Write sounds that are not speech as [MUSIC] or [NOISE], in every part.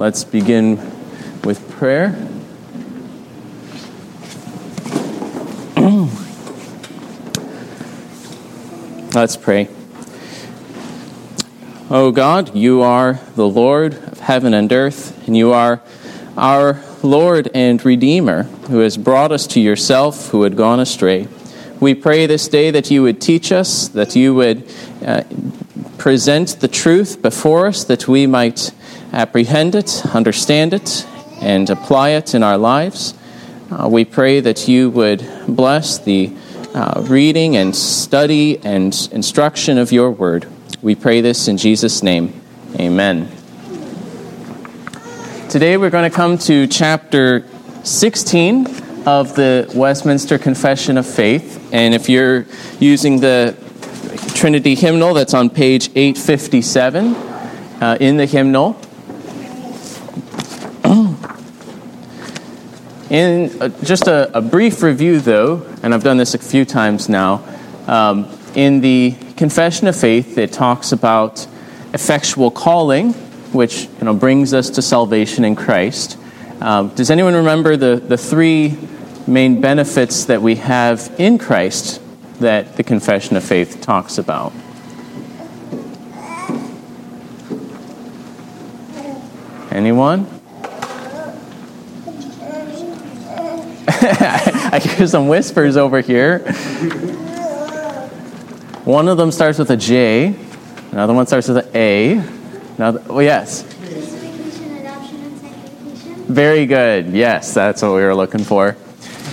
Let's begin with prayer. [CLEARS THROAT] Let's pray. Oh God, you are the Lord of heaven and earth, and you are our Lord and Redeemer, who has brought us to yourself who had gone astray. We pray this day that you would teach us, that you would uh, present the truth before us, that we might apprehend it, understand it, and apply it in our lives. Uh, we pray that you would bless the uh, reading and study and instruction of your word. We pray this in Jesus' name. Amen. Today we're going to come to chapter 16 of the Westminster Confession of Faith. And if you're using the Trinity hymnal, that's on page 857 uh, in the hymnal. In uh, just a, a, brief review, though, and I've done this a few times now, um, in the Confession of Faith, it talks about effectual calling, which you know, brings us to salvation in Christ. Um, does anyone remember the, the three main benefits that we have in Christ that the Confession of Faith talks about? Anyone? [LAUGHS] I hear some whispers over here. One of them starts with a J, another one starts with an A. Another, oh, yes. Very good. Yes, that's what we were looking for.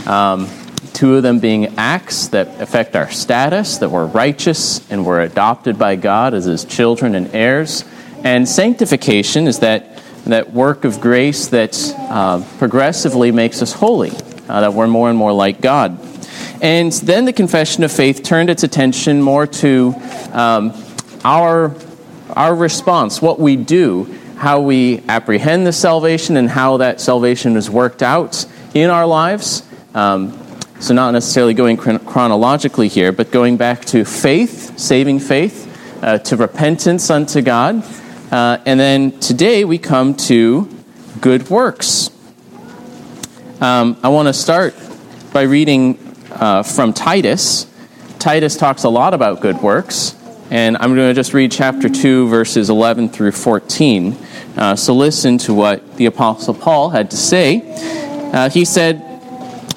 Um, two of them being acts that affect our status, that we're righteous and we're adopted by God as His children and heirs. And sanctification is that, that work of grace that uh, progressively makes us holy uh, that we're more and more like God. And then the confession of faith turned its attention more to um, our, our response, what we do, how we apprehend the salvation, and how that salvation is worked out in our lives. Um, so, not necessarily going chronologically here, but going back to faith, saving faith, uh, to repentance unto God. Uh, and then today we come to good works. Um, I want to start by reading uh, from Titus. Titus talks a lot about good works, and I'm going to just read chapter 2, verses 11 through 14. Uh, so listen to what the Apostle Paul had to say. Uh, he said,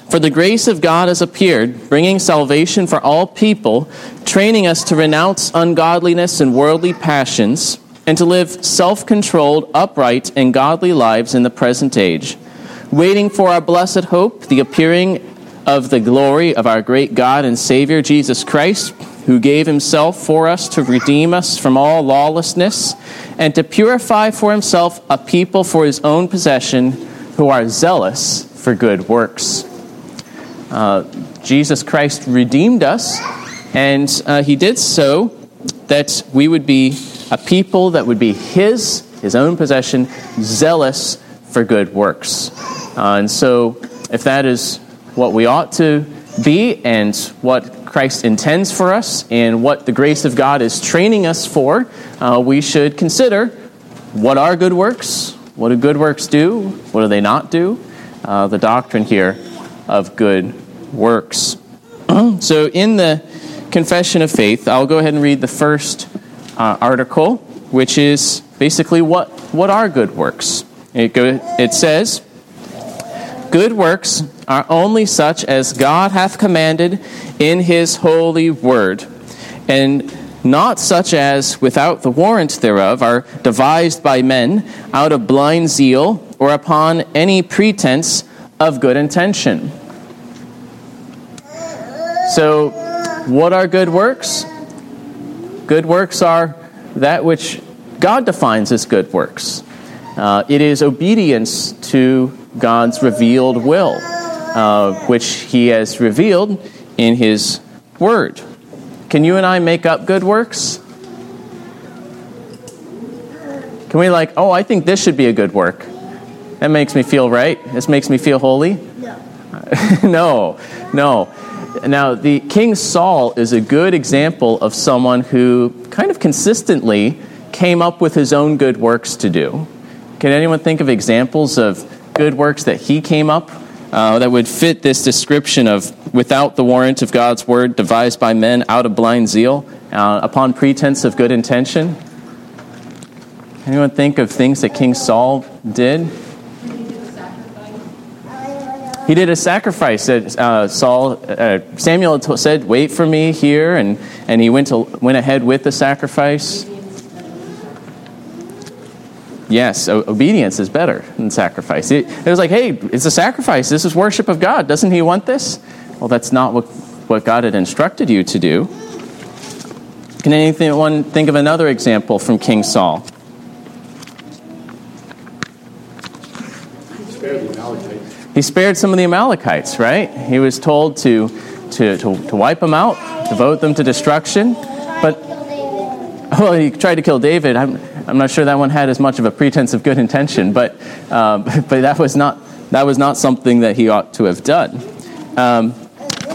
For the grace of God has appeared, bringing salvation for all people, training us to renounce ungodliness and worldly passions, and to live self controlled, upright, and godly lives in the present age waiting for our blessed hope, the appearing of the glory of our great God and Savior Jesus Christ, who gave himself for us to redeem us from all lawlessness and to purify for himself a people for his own possession who are zealous for good works. Uh, Jesus Christ redeemed us, and uh, he did so that we would be a people that would be his, his own possession, zealous for good works. Uh, and so, if that is what we ought to be and what Christ intends for us and what the grace of God is training us for, uh, we should consider what are good works, what do good works do, what do they not do, uh, the doctrine here of good works. [CLEARS THROAT] so, in the Confession of Faith, I'll go ahead and read the first uh, article, which is basically what, what are good works. It, go, it says, Good works are only such as God hath commanded in his holy word, and not such as, without the warrant thereof, are devised by men out of blind zeal or upon any pretense of good intention. So, what are good works? Good works are that which God defines as good works. Uh, it is obedience to God's revealed will, uh, which He has revealed in His Word. Can you and I make up good works? Can we, like, oh, I think this should be a good work? That makes me feel right. This makes me feel holy? No. [LAUGHS] no, no. Now, the King Saul is a good example of someone who kind of consistently came up with his own good works to do. Can anyone think of examples of good works that he came up uh, that would fit this description of without the warrant of God's word, devised by men out of blind zeal, uh, upon pretense of good intention? Anyone think of things that King Saul did? He did a sacrifice that uh, Saul, uh, Samuel said, "Wait for me here," and, and he went to, went ahead with the sacrifice. Yes, obedience is better than sacrifice. It, it, was like, hey, it's a sacrifice. This is worship of God. Doesn't He want this? Well, that's not what, what God had instructed you to do. Can anyone think of another example from King Saul? He spared some of the Amalekites, right? He was told to, to, to, to wipe them out, devote them to destruction. But, [LAUGHS] well, he tried to kill David. I'm, I'm not sure that one had as much of a pretense of good intention, but, um, [LAUGHS] but that, was not, that was not something that he ought to have done. Um,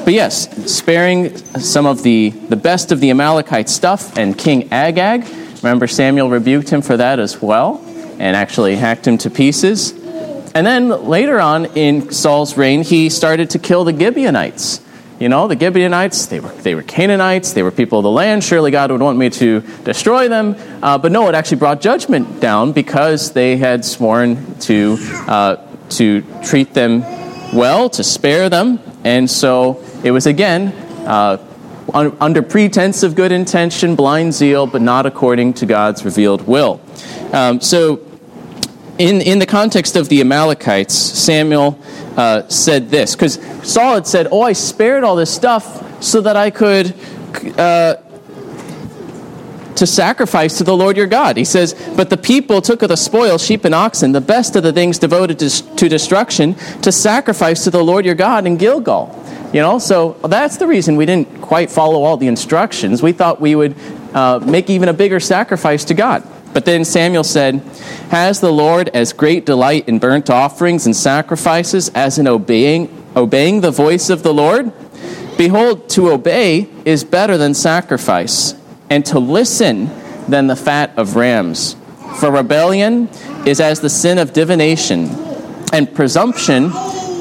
but yes, sparing some of the, the best of the Amalekite stuff, and King Agag, remember Samuel rebuked him for that as well, and actually hacked him to pieces. And then later on in Saul's reign, he started to kill the Gibeonites. You know, the Gibeonites, they were, they were Canaanites, they were people of the land. Surely God would want me to destroy them. Uh, but no, it actually brought judgment down because they had sworn to, uh, to treat them well, to spare them. And so it was again uh, un- under pretense of good intention, blind zeal, but not according to God's revealed will. Um, so, in, in the context of the Amalekites, Samuel uh, said this because Saul had said, "Oh, I spared all this stuff so that I could." Uh, to sacrifice to the Lord your God. He says, But the people took of the spoil, sheep and oxen, the best of the things devoted to, to destruction, to sacrifice to the Lord your God in Gilgal. You know, so that's the reason we didn't quite follow all the instructions. We thought we would uh, make even a bigger sacrifice to God. But then Samuel said, Has the Lord as great delight in burnt offerings and sacrifices as in obeying, obeying the voice of the Lord? Behold, to obey is better than sacrifice, and to listen than the fat of rams. For rebellion is as the sin of divination, and presumption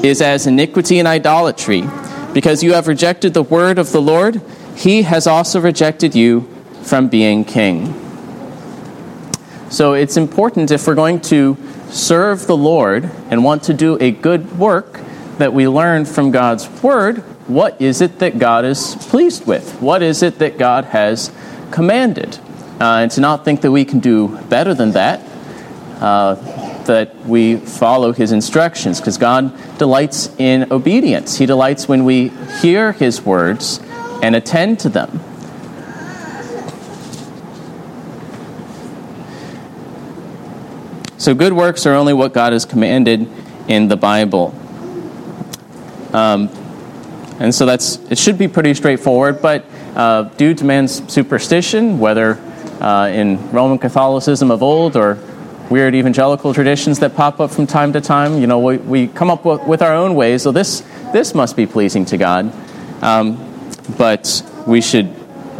is as iniquity and idolatry. Because you have rejected the word of the Lord, he has also rejected you from being king. So it's important if we're going to serve the Lord and want to do a good work that we learn from God's Word what is it that God is pleased with? What is it that God has commanded? Uh, and to not think that we can do better than that, uh, that we follow His instructions, because God delights in obedience. He delights when we hear His words and attend to them. So, good works are only what God has commanded in the Bible. Um, and so that's it should be pretty straightforward, but uh, due to man's superstition, whether uh, in Roman Catholicism of old or weird evangelical traditions that pop up from time to time, you know, we, we come up with, with our own ways. So this this must be pleasing to God, um, but we should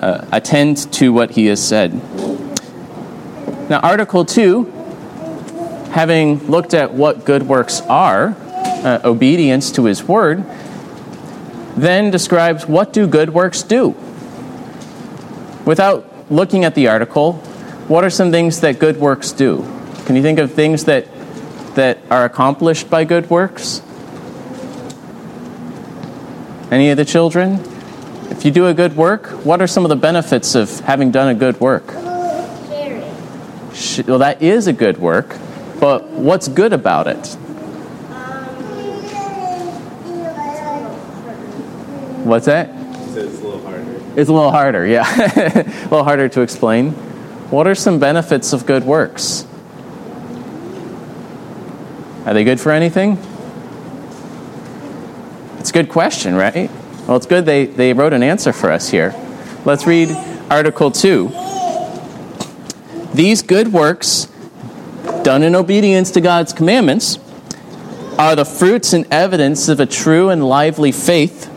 uh, attend to what He has said. Now, Article two having looked at what good works are, uh, obedience to his word, then describes what do good works do. Without looking at the article, what are some things that good works do? Can you think of things that that are accomplished by good works? Any of the children? If you do a good work, what are some of the benefits of having done a good work? Sharing. Well, that is a good work. But what's good about it? What's that? It's a little harder. It's a little harder, yeah. [LAUGHS] a little harder to explain. What are some benefits of good works? Are they good for anything? It's a good question, right? Well, it's good they, they wrote an answer for us here. Let's read Article 2. These good works done in obedience to God's commandments, are the fruits and evidence of a true and lively faith,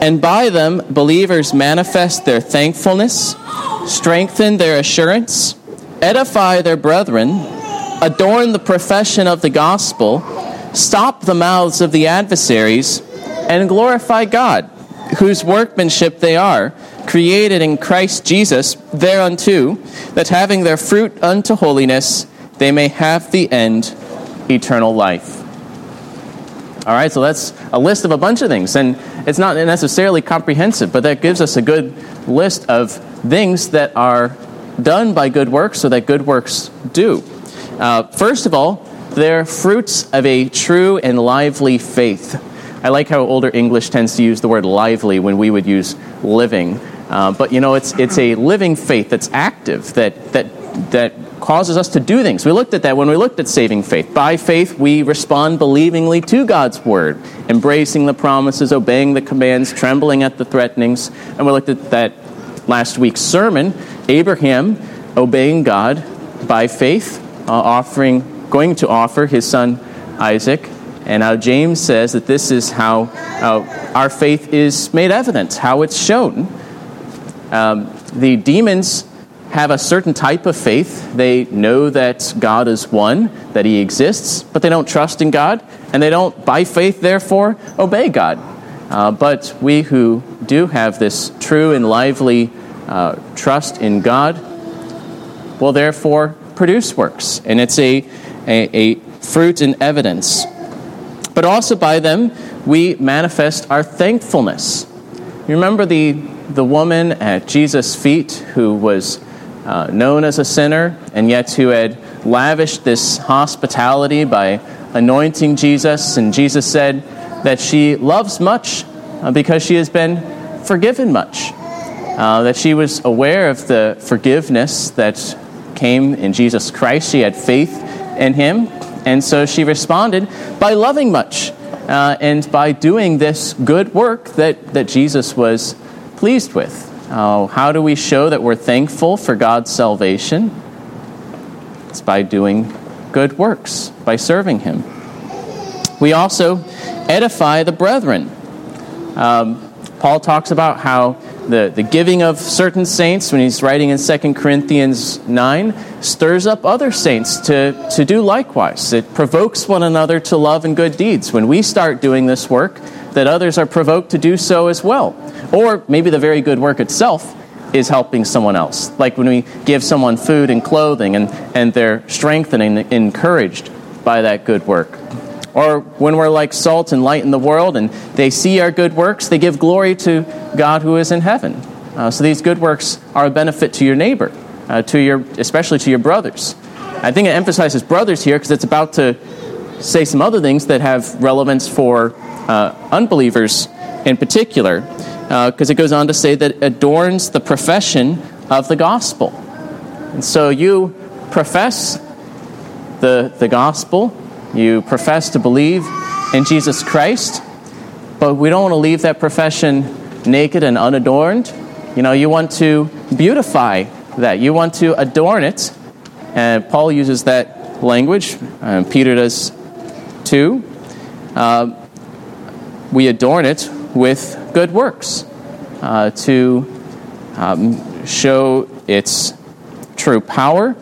and by them believers manifest their thankfulness, strengthen their assurance, edify their brethren, adorn the profession of the gospel, stop the mouths of the adversaries, and glorify God, whose workmanship they are, created in Christ Jesus thereunto, that having their fruit unto holiness, they may have the end, eternal life. All right, so that's a list of a bunch of things, and it's not necessarily comprehensive, but that gives us a good list of things that are done by good works so that good works do. Uh, first of all, they're fruits of a true and lively faith. I like how Older English tends to use the word lively when we would use living. Uh, but you know, it's, it's a living faith that's active, that, that, that causes us to do things. We looked at that when we looked at saving faith. By faith, we respond believingly to God's word, embracing the promises, obeying the commands, trembling at the threatenings. And we looked at that last week's sermon Abraham obeying God by faith, uh, offering, going to offer his son Isaac. And now James says that this is how uh, our faith is made evident, how it's shown. Um, the demons have a certain type of faith. They know that God is one, that He exists, but they don't trust in God, and they don't, by faith, therefore, obey God. Uh, but we who do have this true and lively uh, trust in God will therefore produce works, and it's a, a, a fruit and evidence. But also by them, we manifest our thankfulness. You remember the, the woman at Jesus' feet who was uh, known as a sinner, and yet who had lavished this hospitality by anointing Jesus. And Jesus said that she loves much uh, because she has been forgiven much. Uh, that she was aware of the forgiveness that came in Jesus Christ. She had faith in him. And so she responded by loving much uh, and by doing this good work that, that Jesus was pleased with. Uh, how do we show that we're thankful for God's salvation? It's by doing good works, by serving Him. We also edify the brethren. Um, Paul talks about how the, the giving of certain saints, when he's writing in 2 Corinthians 9, stirs up other saints to, to do likewise. It provokes one another to love and good deeds. When we start doing this work, that others are provoked to do so as well. Or maybe the very good work itself is helping someone else. Like when we give someone food and clothing and, and they're strengthened and encouraged by that good work. Or when we're like salt and light in the world and they see our good works, they give glory to God who is in heaven. Uh, so these good works are a benefit to your neighbor, uh, to your, especially to your brothers. I think it emphasizes brothers here because it's about to say some other things that have relevance for uh, unbelievers in particular because uh, it goes on to say that adorns the profession of the gospel. And so you profess the, the gospel, you profess to believe in Jesus Christ, but we don't want to leave that profession naked and unadorned. You know, you want to beautify that, you want to adorn it. And Paul uses that language, Peter does too. Uh, we adorn it with good works uh, to um, show its true power.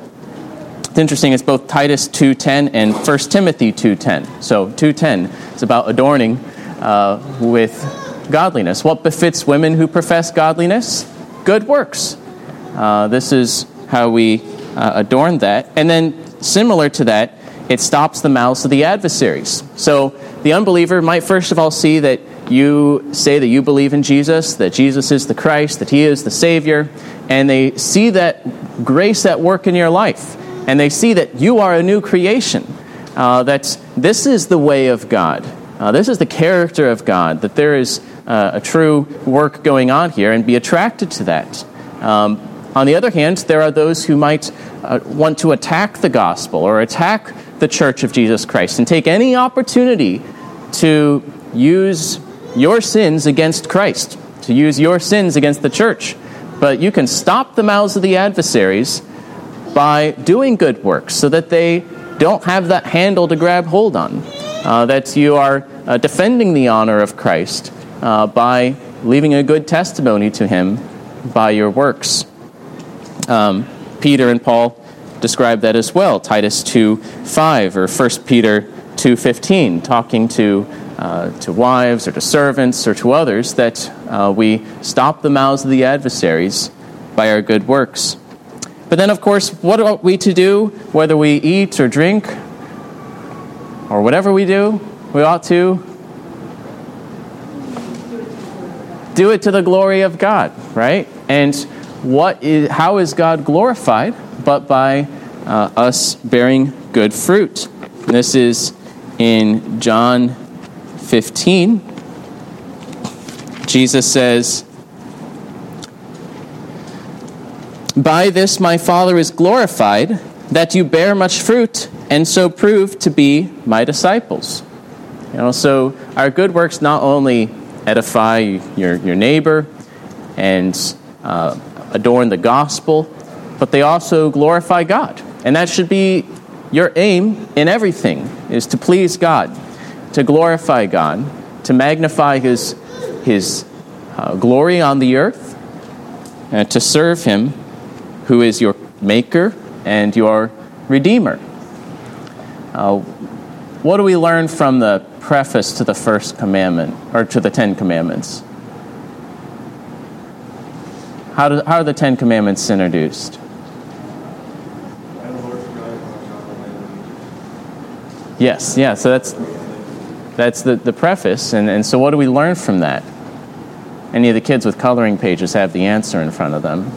It's interesting, it's both Titus 2.10 and 1 Timothy 2.10. So 2.10 is about adorning uh, with godliness. What befits women who profess godliness? Good works. Uh, this is how we uh, adorn that. And then, similar to that, it stops the mouths of the adversaries. So the unbeliever might first of all see that you say that you believe in Jesus, that Jesus is the Christ, that He is the Savior, and they see that grace at work in your life, and they see that you are a new creation, uh, that this is the way of God, uh, this is the character of God, that there is uh, a true work going on here, and be attracted to that. Um, on the other hand, there are those who might uh, want to attack the gospel or attack the church of Jesus Christ and take any opportunity to use your sins against Christ, to use your sins against the church. But you can stop the mouths of the adversaries by doing good works so that they don't have that handle to grab hold on. Uh, that you are uh, defending the honor of Christ uh, by leaving a good testimony to him by your works. Um, Peter and Paul describe that as well. Titus 2 5 or 1 Peter 2.15, talking to, uh, to wives or to servants or to others, that uh, we stop the mouths of the adversaries by our good works. But then, of course, what are we to do, whether we eat or drink or whatever we do? We ought to do it to the glory of God, right? And what is, how is God glorified? But by uh, us bearing good fruit. This is in John 15. Jesus says, By this my Father is glorified, that you bear much fruit, and so prove to be my disciples. You know, so our good works not only edify your, your neighbor and uh, adorn the gospel, but they also glorify God. And that should be your aim in everything, is to please God, to glorify God, to magnify His, his uh, glory on the earth, and to serve Him who is your maker and your redeemer. Uh, what do we learn from the preface to the first commandment, or to the Ten Commandments? How, do, how are the Ten Commandments introduced? Yes, yeah, so that's, that's the, the preface. And, and so, what do we learn from that? Any of the kids with coloring pages have the answer in front of them.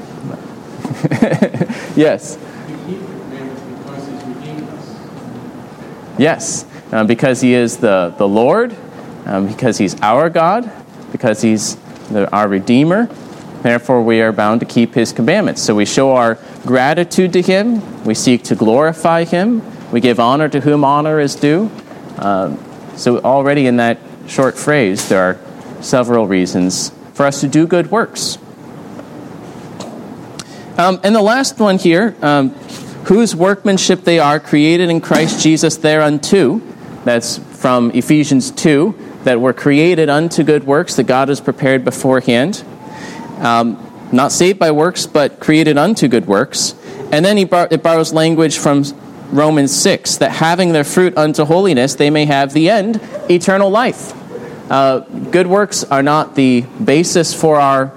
[LAUGHS] yes. Yes, um, because He is the, the Lord, um, because He's our God, because He's the, our Redeemer. Therefore, we are bound to keep His commandments. So we show our gratitude to Him, we seek to glorify Him, we give honor to whom honor is due. Um, so, already in that short phrase, there are several reasons for us to do good works. Um, and the last one here, um, whose workmanship they are, created in Christ Jesus thereunto. That's from Ephesians 2, that were created unto good works that God has prepared beforehand. Um, not saved by works, but created unto good works. And then he bar- it borrows language from Romans 6 that having their fruit unto holiness, they may have the end, eternal life. Uh, good works are not the basis for our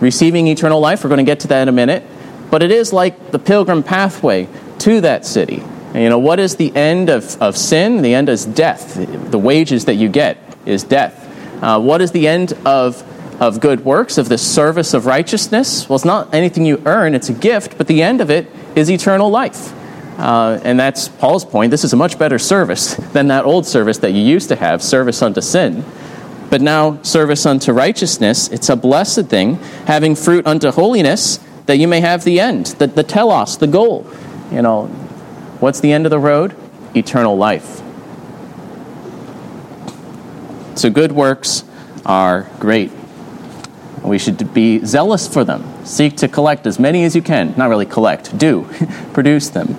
receiving eternal life. We're going to get to that in a minute but it is like the pilgrim pathway to that city. And, you know, what is the end of, of sin? The end is death. The wages that you get is death. Uh, what is the end of, of good works, of the service of righteousness? Well, it's not anything you earn, it's a gift, but the end of it is eternal life. Uh, and that's Paul's point. This is a much better service than that old service that you used to have, service unto sin. But now, service unto righteousness, it's a blessed thing. Having fruit unto holiness, that you may have the end, the, the telos, the goal. You know, what's the end of the road? Eternal life. So good works are great. We should be zealous for them. Seek to collect as many as you can. Not really collect, do. [LAUGHS] Produce them.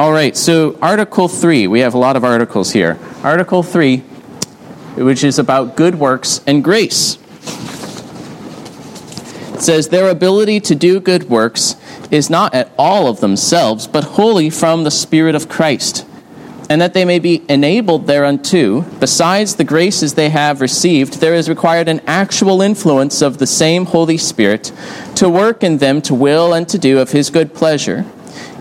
All right, so Article 3. We have a lot of articles here. Article 3, which is about good works and grace. It says, Their ability to do good works is not at all of themselves, but wholly from the Spirit of Christ, and that they may be enabled thereunto, besides the graces they have received, there is required an actual influence of the same Holy Spirit to work in them to will and to do of His good pleasure.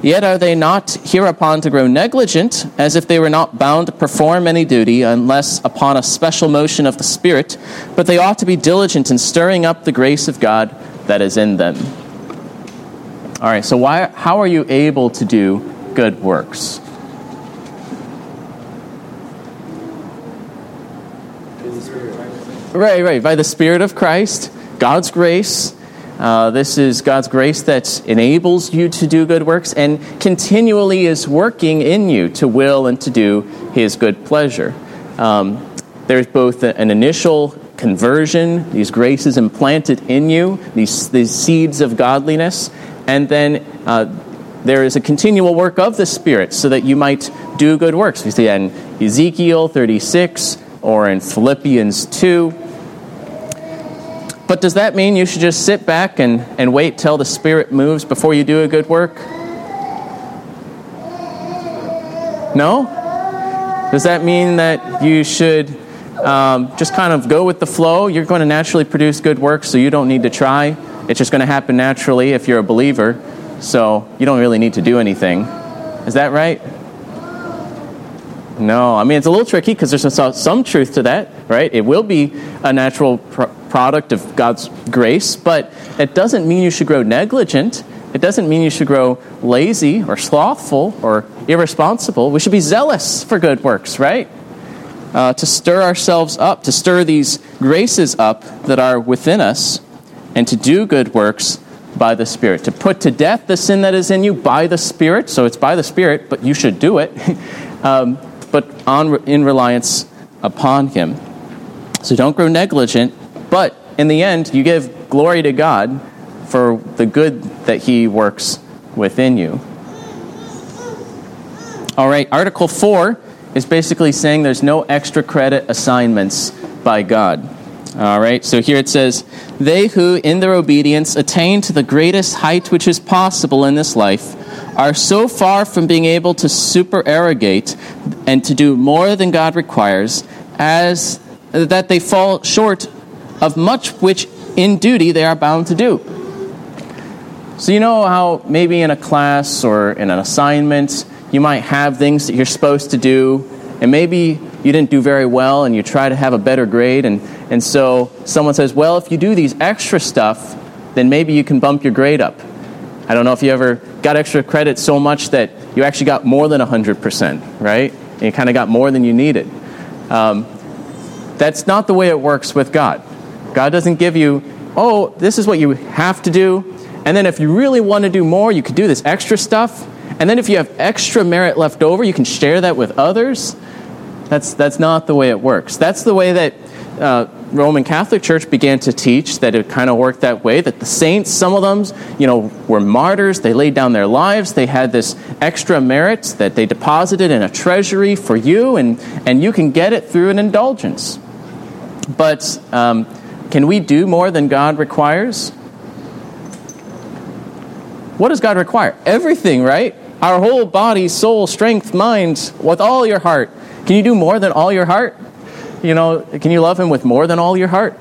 Yet are they not hereupon to grow negligent, as if they were not bound to perform any duty unless upon a special motion of the Spirit, but they ought to be diligent in stirring up the grace of God that is in them. All right, so why, how are you able to do good works? Right, right, by the Spirit of Christ, God's grace. Uh, this is God's grace that enables you to do good works and continually is working in you to will and to do His good pleasure. Um, there's both an initial conversion, these graces implanted in you, these, these seeds of godliness, and then uh, there is a continual work of the Spirit so that you might do good works. We see that in Ezekiel 36 or in Philippians 2. But does that mean you should just sit back and, and wait till the Spirit moves before you do a good work? No? Does that mean that you should um, just kind of go with the flow? You're going to naturally produce good works, so you don't need to try. It's just going to happen naturally if you're a believer, so you don't really need to do anything. Is that right? No, I mean, it's a little tricky because there's some, some truth to that, right? It will be a natural pr- product of God's grace, but it doesn't mean you should grow negligent. It doesn't mean you should grow lazy or slothful or irresponsible. We should be zealous for good works, right? Uh, to stir ourselves up, to stir these graces up that are within us, and to do good works by the Spirit. To put to death the sin that is in you by the Spirit. So it's by the Spirit, but you should do it. [LAUGHS] um, but on, in reliance upon Him. So don't grow negligent, but in the end, you give glory to God for the good that He works within you. All right, Article 4 is basically saying there's no extra credit assignments by God. All right, so here it says, They who, in their obedience, attain to the greatest height which is possible in this life are so far from being able to supererogate and to do more than God requires as that they fall short of much which in duty they are bound to do. So, you know how maybe in a class or in an assignment, you might have things that you're supposed to do, and maybe you didn't do very well and you try to have a better grade, and, and so someone says, Well, if you do these extra stuff, then maybe you can bump your grade up. I don't know if you ever got extra credit so much that you actually got more than 100%, right? And you kind of got more than you needed. Um, that's not the way it works with God. God doesn't give you, oh, this is what you have to do. And then if you really want to do more, you could do this extra stuff. And then if you have extra merit left over, you can share that with others. That's, that's not the way it works. That's the way that uh, Roman Catholic Church began to teach that it kind of worked that way. That the saints, some of them, you know, were martyrs. They laid down their lives. They had this extra merit that they deposited in a treasury for you, and and you can get it through an indulgence. But um, can we do more than God requires? What does God require? Everything, right? Our whole body, soul, strength, mind, with all your heart. Can you do more than all your heart? You know, can you love Him with more than all your heart?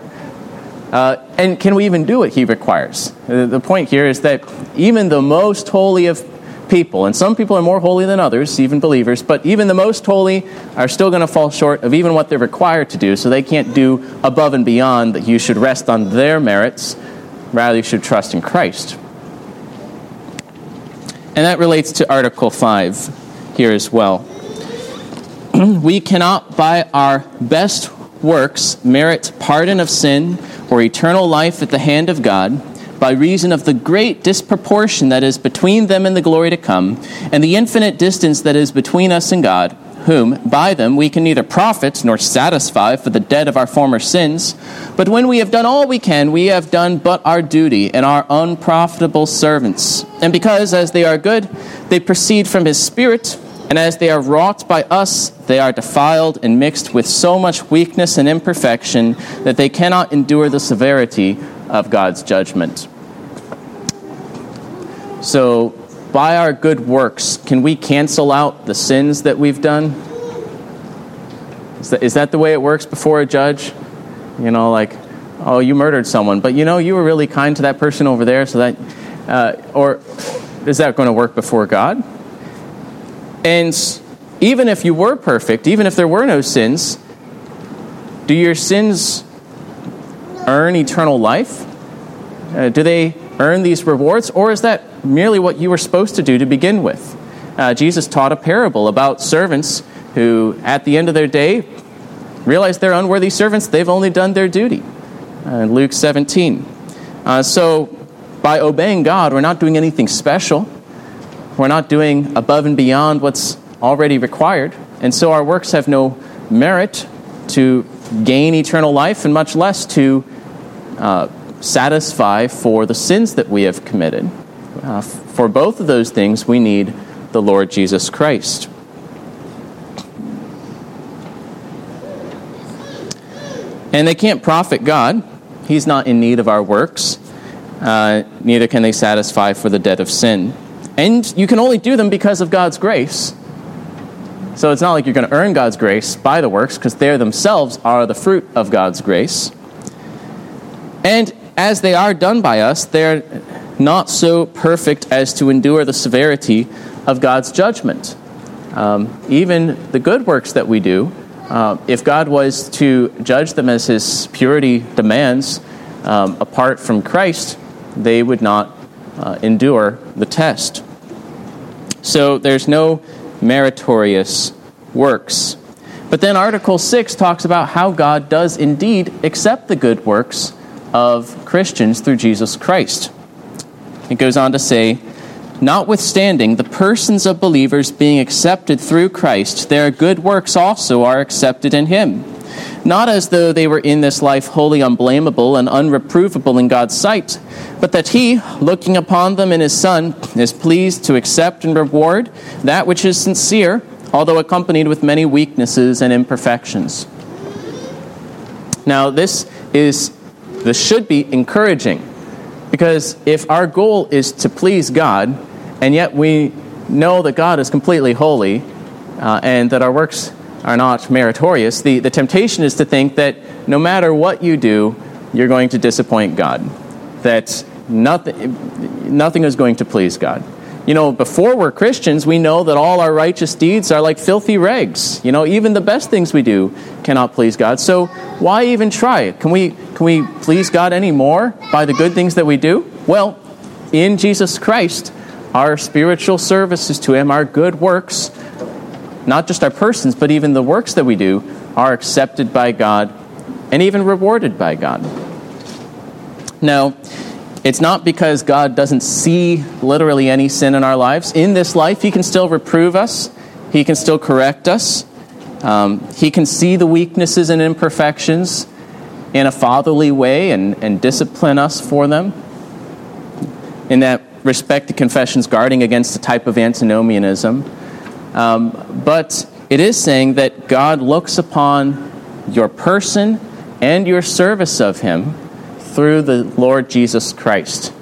Uh, and can we even do what He requires? The point here is that even the most holy of people, and some people are more holy than others, even believers, but even the most holy are still going to fall short of even what they're required to do, so they can't do above and beyond that you should rest on their merits. Rather, you should trust in Christ. And that relates to Article 5 here as well. [CLEARS THROAT] we cannot, by our best works, merit pardon of sin or eternal life at the hand of God by reason of the great disproportion that is between them and the glory to come, and the infinite distance that is between us and God, whom, by them, we can neither profit nor satisfy for the debt of our former sins. But when we have done all we can, we have done but our duty and our unprofitable servants. And because, as they are good, they proceed from His Spirit, and as they are wrought by us, they are defiled and mixed with so much weakness and imperfection that they cannot endure the severity of God's judgment. So, by our good works, can we cancel out the sins that we've done? Is that, is that the way it works before a judge? You know, like, oh, you murdered someone, but you know, you were really kind to that person over there, so that, uh, or is that going to work before God? And even if you were perfect, even if there were no sins, do your sins earn eternal life? Uh, do they earn these rewards, or is that merely what you were supposed to do to begin with? Uh, Jesus taught a parable about servants who, at the end of their day, realize they're unworthy servants. They've only done their duty. Uh, Luke 17. Uh, so, by obeying God, we're not doing anything special. We're not doing above and beyond what's already required. And so our works have no merit to gain eternal life, and much less to uh, satisfy for the sins that we have committed. Uh, for both of those things, we need the Lord Jesus Christ. And they can't profit God. He's not in need of our works, uh, neither can they satisfy for the debt of sin. And you can only do them because of God's grace. So it's not like you're going to earn God's grace by the works, because they themselves are the fruit of God's grace. And as they are done by us, they're not so perfect as to endure the severity of God's judgment. Um, even the good works that we do, uh, if God was to judge them as His purity demands, um, apart from Christ, they would not uh, endure the test. So there's no meritorious works. But then Article 6 talks about how God does indeed accept the good works of Christians through Jesus Christ. It goes on to say, Notwithstanding the persons of believers being accepted through Christ, their good works also are accepted in Him. Not as though they were in this life wholly unblameable and unreprovable in God's sight, but that He, looking upon them in His Son, is pleased to accept and reward that which is sincere, although accompanied with many weaknesses and imperfections. Now, this is this should be encouraging because if our goal is to please God, and yet we know that God is completely holy uh, and that our works are not meritorious, the, the temptation is to think that no matter what you do, you're going to disappoint God. That nothing, nothing is going to please God. You know, before we're Christians, we know that all our righteous deeds are like filthy rags. You know, even the best things we do cannot please God. So why even try? It? Can we, can we please God any more by the good things that we do? Well, in Jesus Christ, our spiritual services to Him, our good works, not just our persons, but even the works that we do, are accepted by God and even rewarded by God. Now, it's not because God doesn't see literally any sin in our lives. In this life, He can still reprove us, He can still correct us, um, He can see the weaknesses and imperfections in a fatherly way and, and discipline us for them. In that respect, the confession's guarding against the type of antinomianism. Um, but it is saying that God looks upon your person and your service of Him through the Lord Jesus Christ.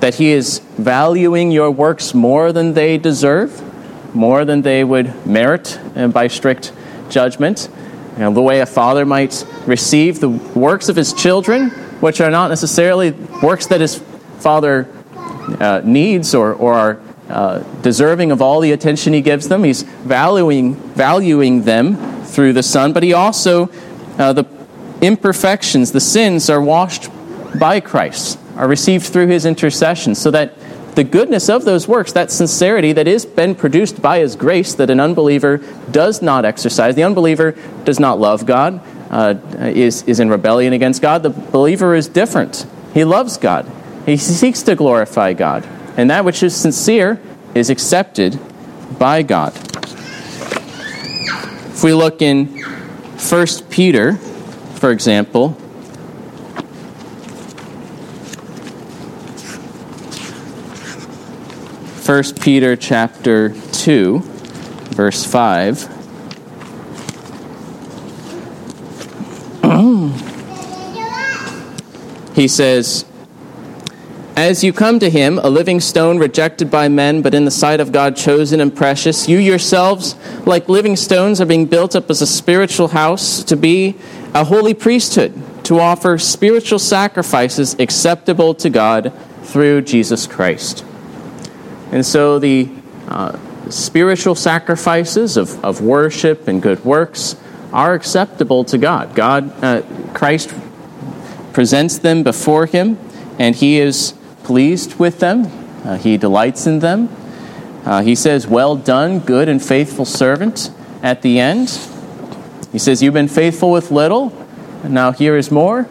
That He is valuing your works more than they deserve, more than they would merit by strict judgment. You know, the way a father might receive the works of his children, which are not necessarily works that his father uh, needs or, or are uh, deserving of all the attention he gives them. He's valuing, valuing them through the Son, but he also, uh, the imperfections, the sins are washed by Christ, are received through his intercession, so that the goodness of those works, that sincerity that is been produced by his grace that an unbeliever does not exercise, the unbeliever does not love God, uh, is, is in rebellion against God. The believer is different. He loves God, he seeks to glorify God, and that which is sincere is accepted by God. If we look in 1 Peter, for example, First Peter chapter 2 verse 5 [CLEARS THROAT] He says as you come to him, a living stone rejected by men, but in the sight of God chosen and precious, you yourselves, like living stones, are being built up as a spiritual house to be a holy priesthood, to offer spiritual sacrifices acceptable to God through Jesus Christ. And so the uh, spiritual sacrifices of, of worship and good works are acceptable to God. God, uh, Christ presents them before him, and he is pleased with them, uh, he delights in them. Uh, he says, Well done, good and faithful servant, at the end. He says, You've been faithful with little, and now here is more.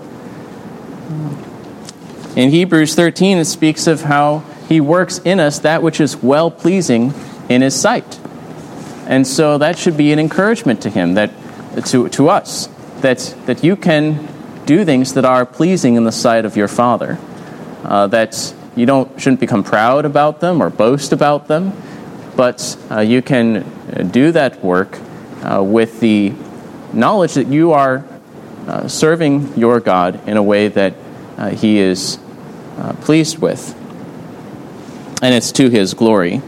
In Hebrews 13, it speaks of how he works in us that which is well pleasing in his sight. And so that should be an encouragement to him, that, to, to us, that, that you can do things that are pleasing in the sight of your Father uh, that you don't shouldn't become proud about them or boast about them, but uh, you can do that work uh, with the knowledge that you are uh, serving your God in a way that uh, He is uh, pleased with. And it's to His glory.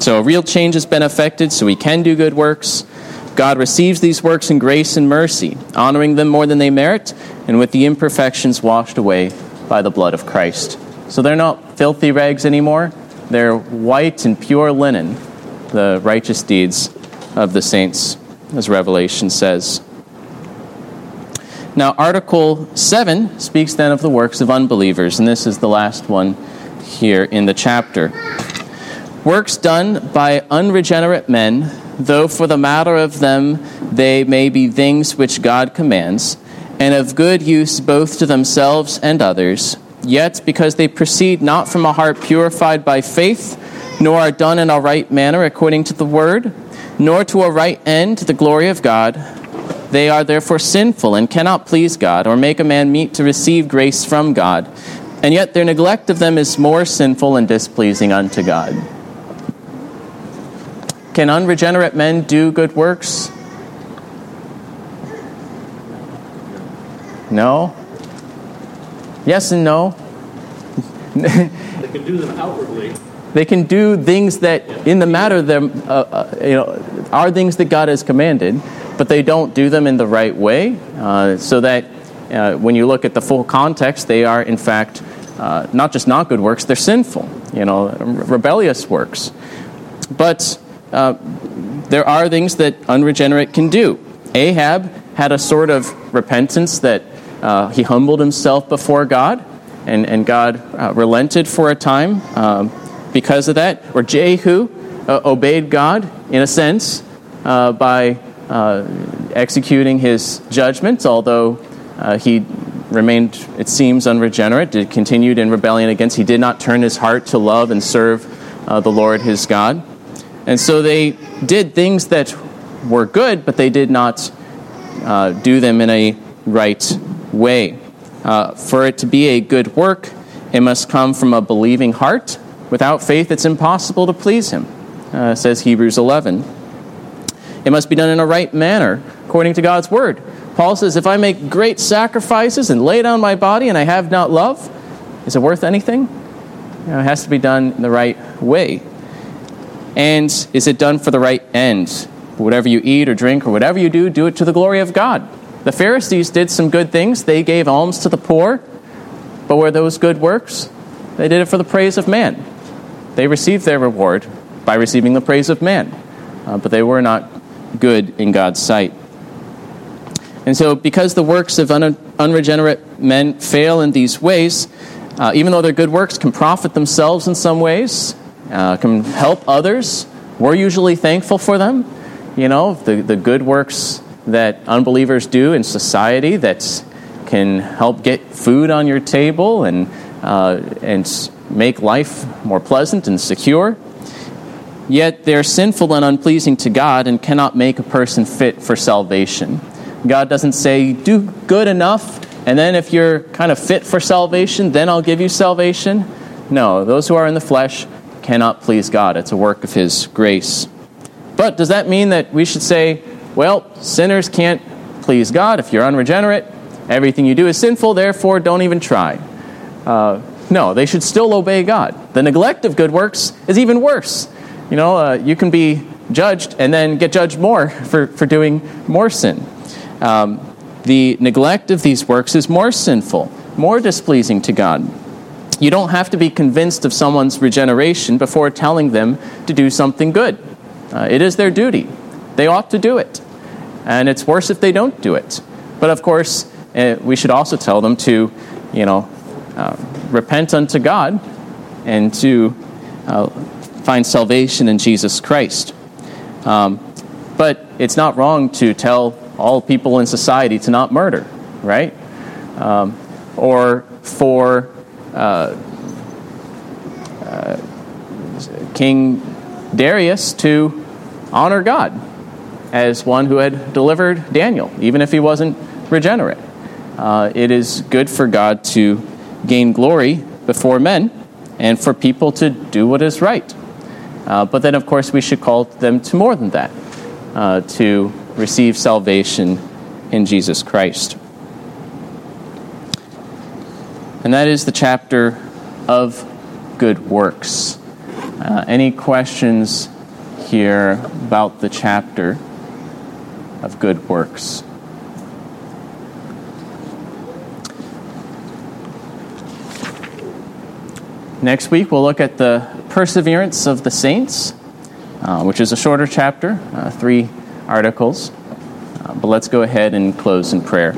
So a real change has been effected, so we can do good works. God receives these works in grace and mercy, honoring them more than they merit, and with the imperfections washed away by the blood of Christ. So they're not filthy rags anymore. They're white and pure linen, the righteous deeds of the saints, as Revelation says. Now, Article 7 speaks then of the works of unbelievers, and this is the last one here in the chapter. Works done by unregenerate men, though for the matter of them they may be things which God commands, and of good use both to themselves and others, yet because they proceed not from a heart purified by faith, nor are done in a right manner according to the word, nor to a right end to the glory of God, they are therefore sinful and cannot please God or make a man meet to receive grace from God. And yet their neglect of them is more sinful and displeasing unto God. Can unregenerate men do good works? No? Yes and no? they can do them outwardly. They can do things that, in the matter, them, uh, uh, you know, are things that God has commanded, but they don't do them in the right way, uh, so that uh, when you look at the full context, they are in fact uh, not just not good works; they're sinful, you know, rebellious works. But uh, there are things that unregenerate can do. Ahab had a sort of repentance that he humbled himself before God, and, and God relented for a time. Um, because of that. Or Jehu uh, obeyed God, in a sense, uh, by uh, executing his judgment, although uh, he remained, it seems, unregenerate, it continued in rebellion against. He did not turn his heart to love and serve uh, the Lord his God. And so they did things that were good, but they did not uh, do them in a right way. for it to be a good work, it must come from a believing heart Without faith, it's impossible to please him, uh, says Hebrews 11. It must be done in a right manner, according to God's word. Paul says, If I make great sacrifices and lay down my body and I have not love, is it worth anything? You know, it has to be done in the right way. And is it done for the right end? Whatever you eat or drink or whatever you do, do it to the glory of God. The Pharisees did some good things. They gave alms to the poor. But were those good works? They did it for the praise of man. They received their reward by receiving the praise of man, uh, but they were not good in God's sight. And so, because the works of un- unregenerate men fail in these ways, uh, even though their good works can profit themselves in some ways, uh, can help others, we're usually thankful for them. You know, the, the good works that unbelievers do in society that can help get food on your table and, uh, and make life more pleasant and secure. Yet they're sinful and unpleasing to God and cannot make a person fit for salvation. God doesn't say, do good enough, and then if you're kind of fit for salvation, then I'll give you salvation. No, those who are in the flesh cannot please God. It's a work of His grace. But does that mean that we should say, well, sinners can't please God if you're unregenerate? Everything you do is sinful, therefore don't even try. Uh, no, they should still obey God. The neglect of good works is even worse. You know, uh, you can be judged and then get judged more [LAUGHS] for, for doing more sin. Um, the neglect of these works is more sinful, more displeasing to God. You don't have to be convinced of someone's regeneration before telling them to do something good. Uh, it is their duty. They ought to do it. And it's worse if they don't do it. But of course, uh, we should also tell them to, you know, uh, repent unto God and to uh, find salvation in Jesus Christ. Um, but it's not wrong to tell all people in society to not murder, right? Um, or for uh, uh, King Darius to honor God as one who had delivered Daniel, even if he wasn't regenerate. Uh, it is good for God to gain glory before men and for people to do what is right. Uh, but then, of course, we should call them to more than that uh, to receive salvation in Jesus Christ. And that is the chapter of good works. Uh, any questions here about the chapter of good works? Next week, we'll look at the perseverance of the saints, uh, which is a shorter chapter, uh, three articles. Uh, but let's go ahead and close in prayer.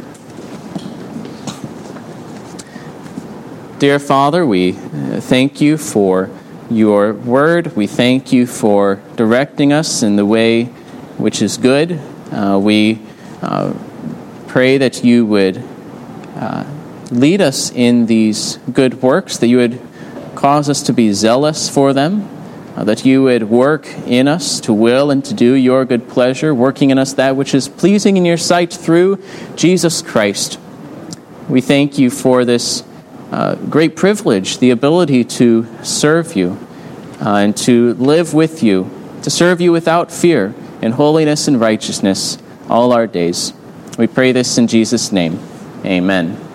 Dear Father, we uh, thank you for your word. We thank you for directing us in the way which is good. Uh, we uh, pray that you would lead us in these good works, that you would Cause us to be zealous for them, uh, that you would work in us to will and to do your good pleasure, working in us that which is pleasing in your sight through Jesus Christ. We thank you for this uh, great privilege, the ability to serve you uh, and to live with you, to serve you without fear in holiness and righteousness all our days. We pray this in Jesus' name. Amen.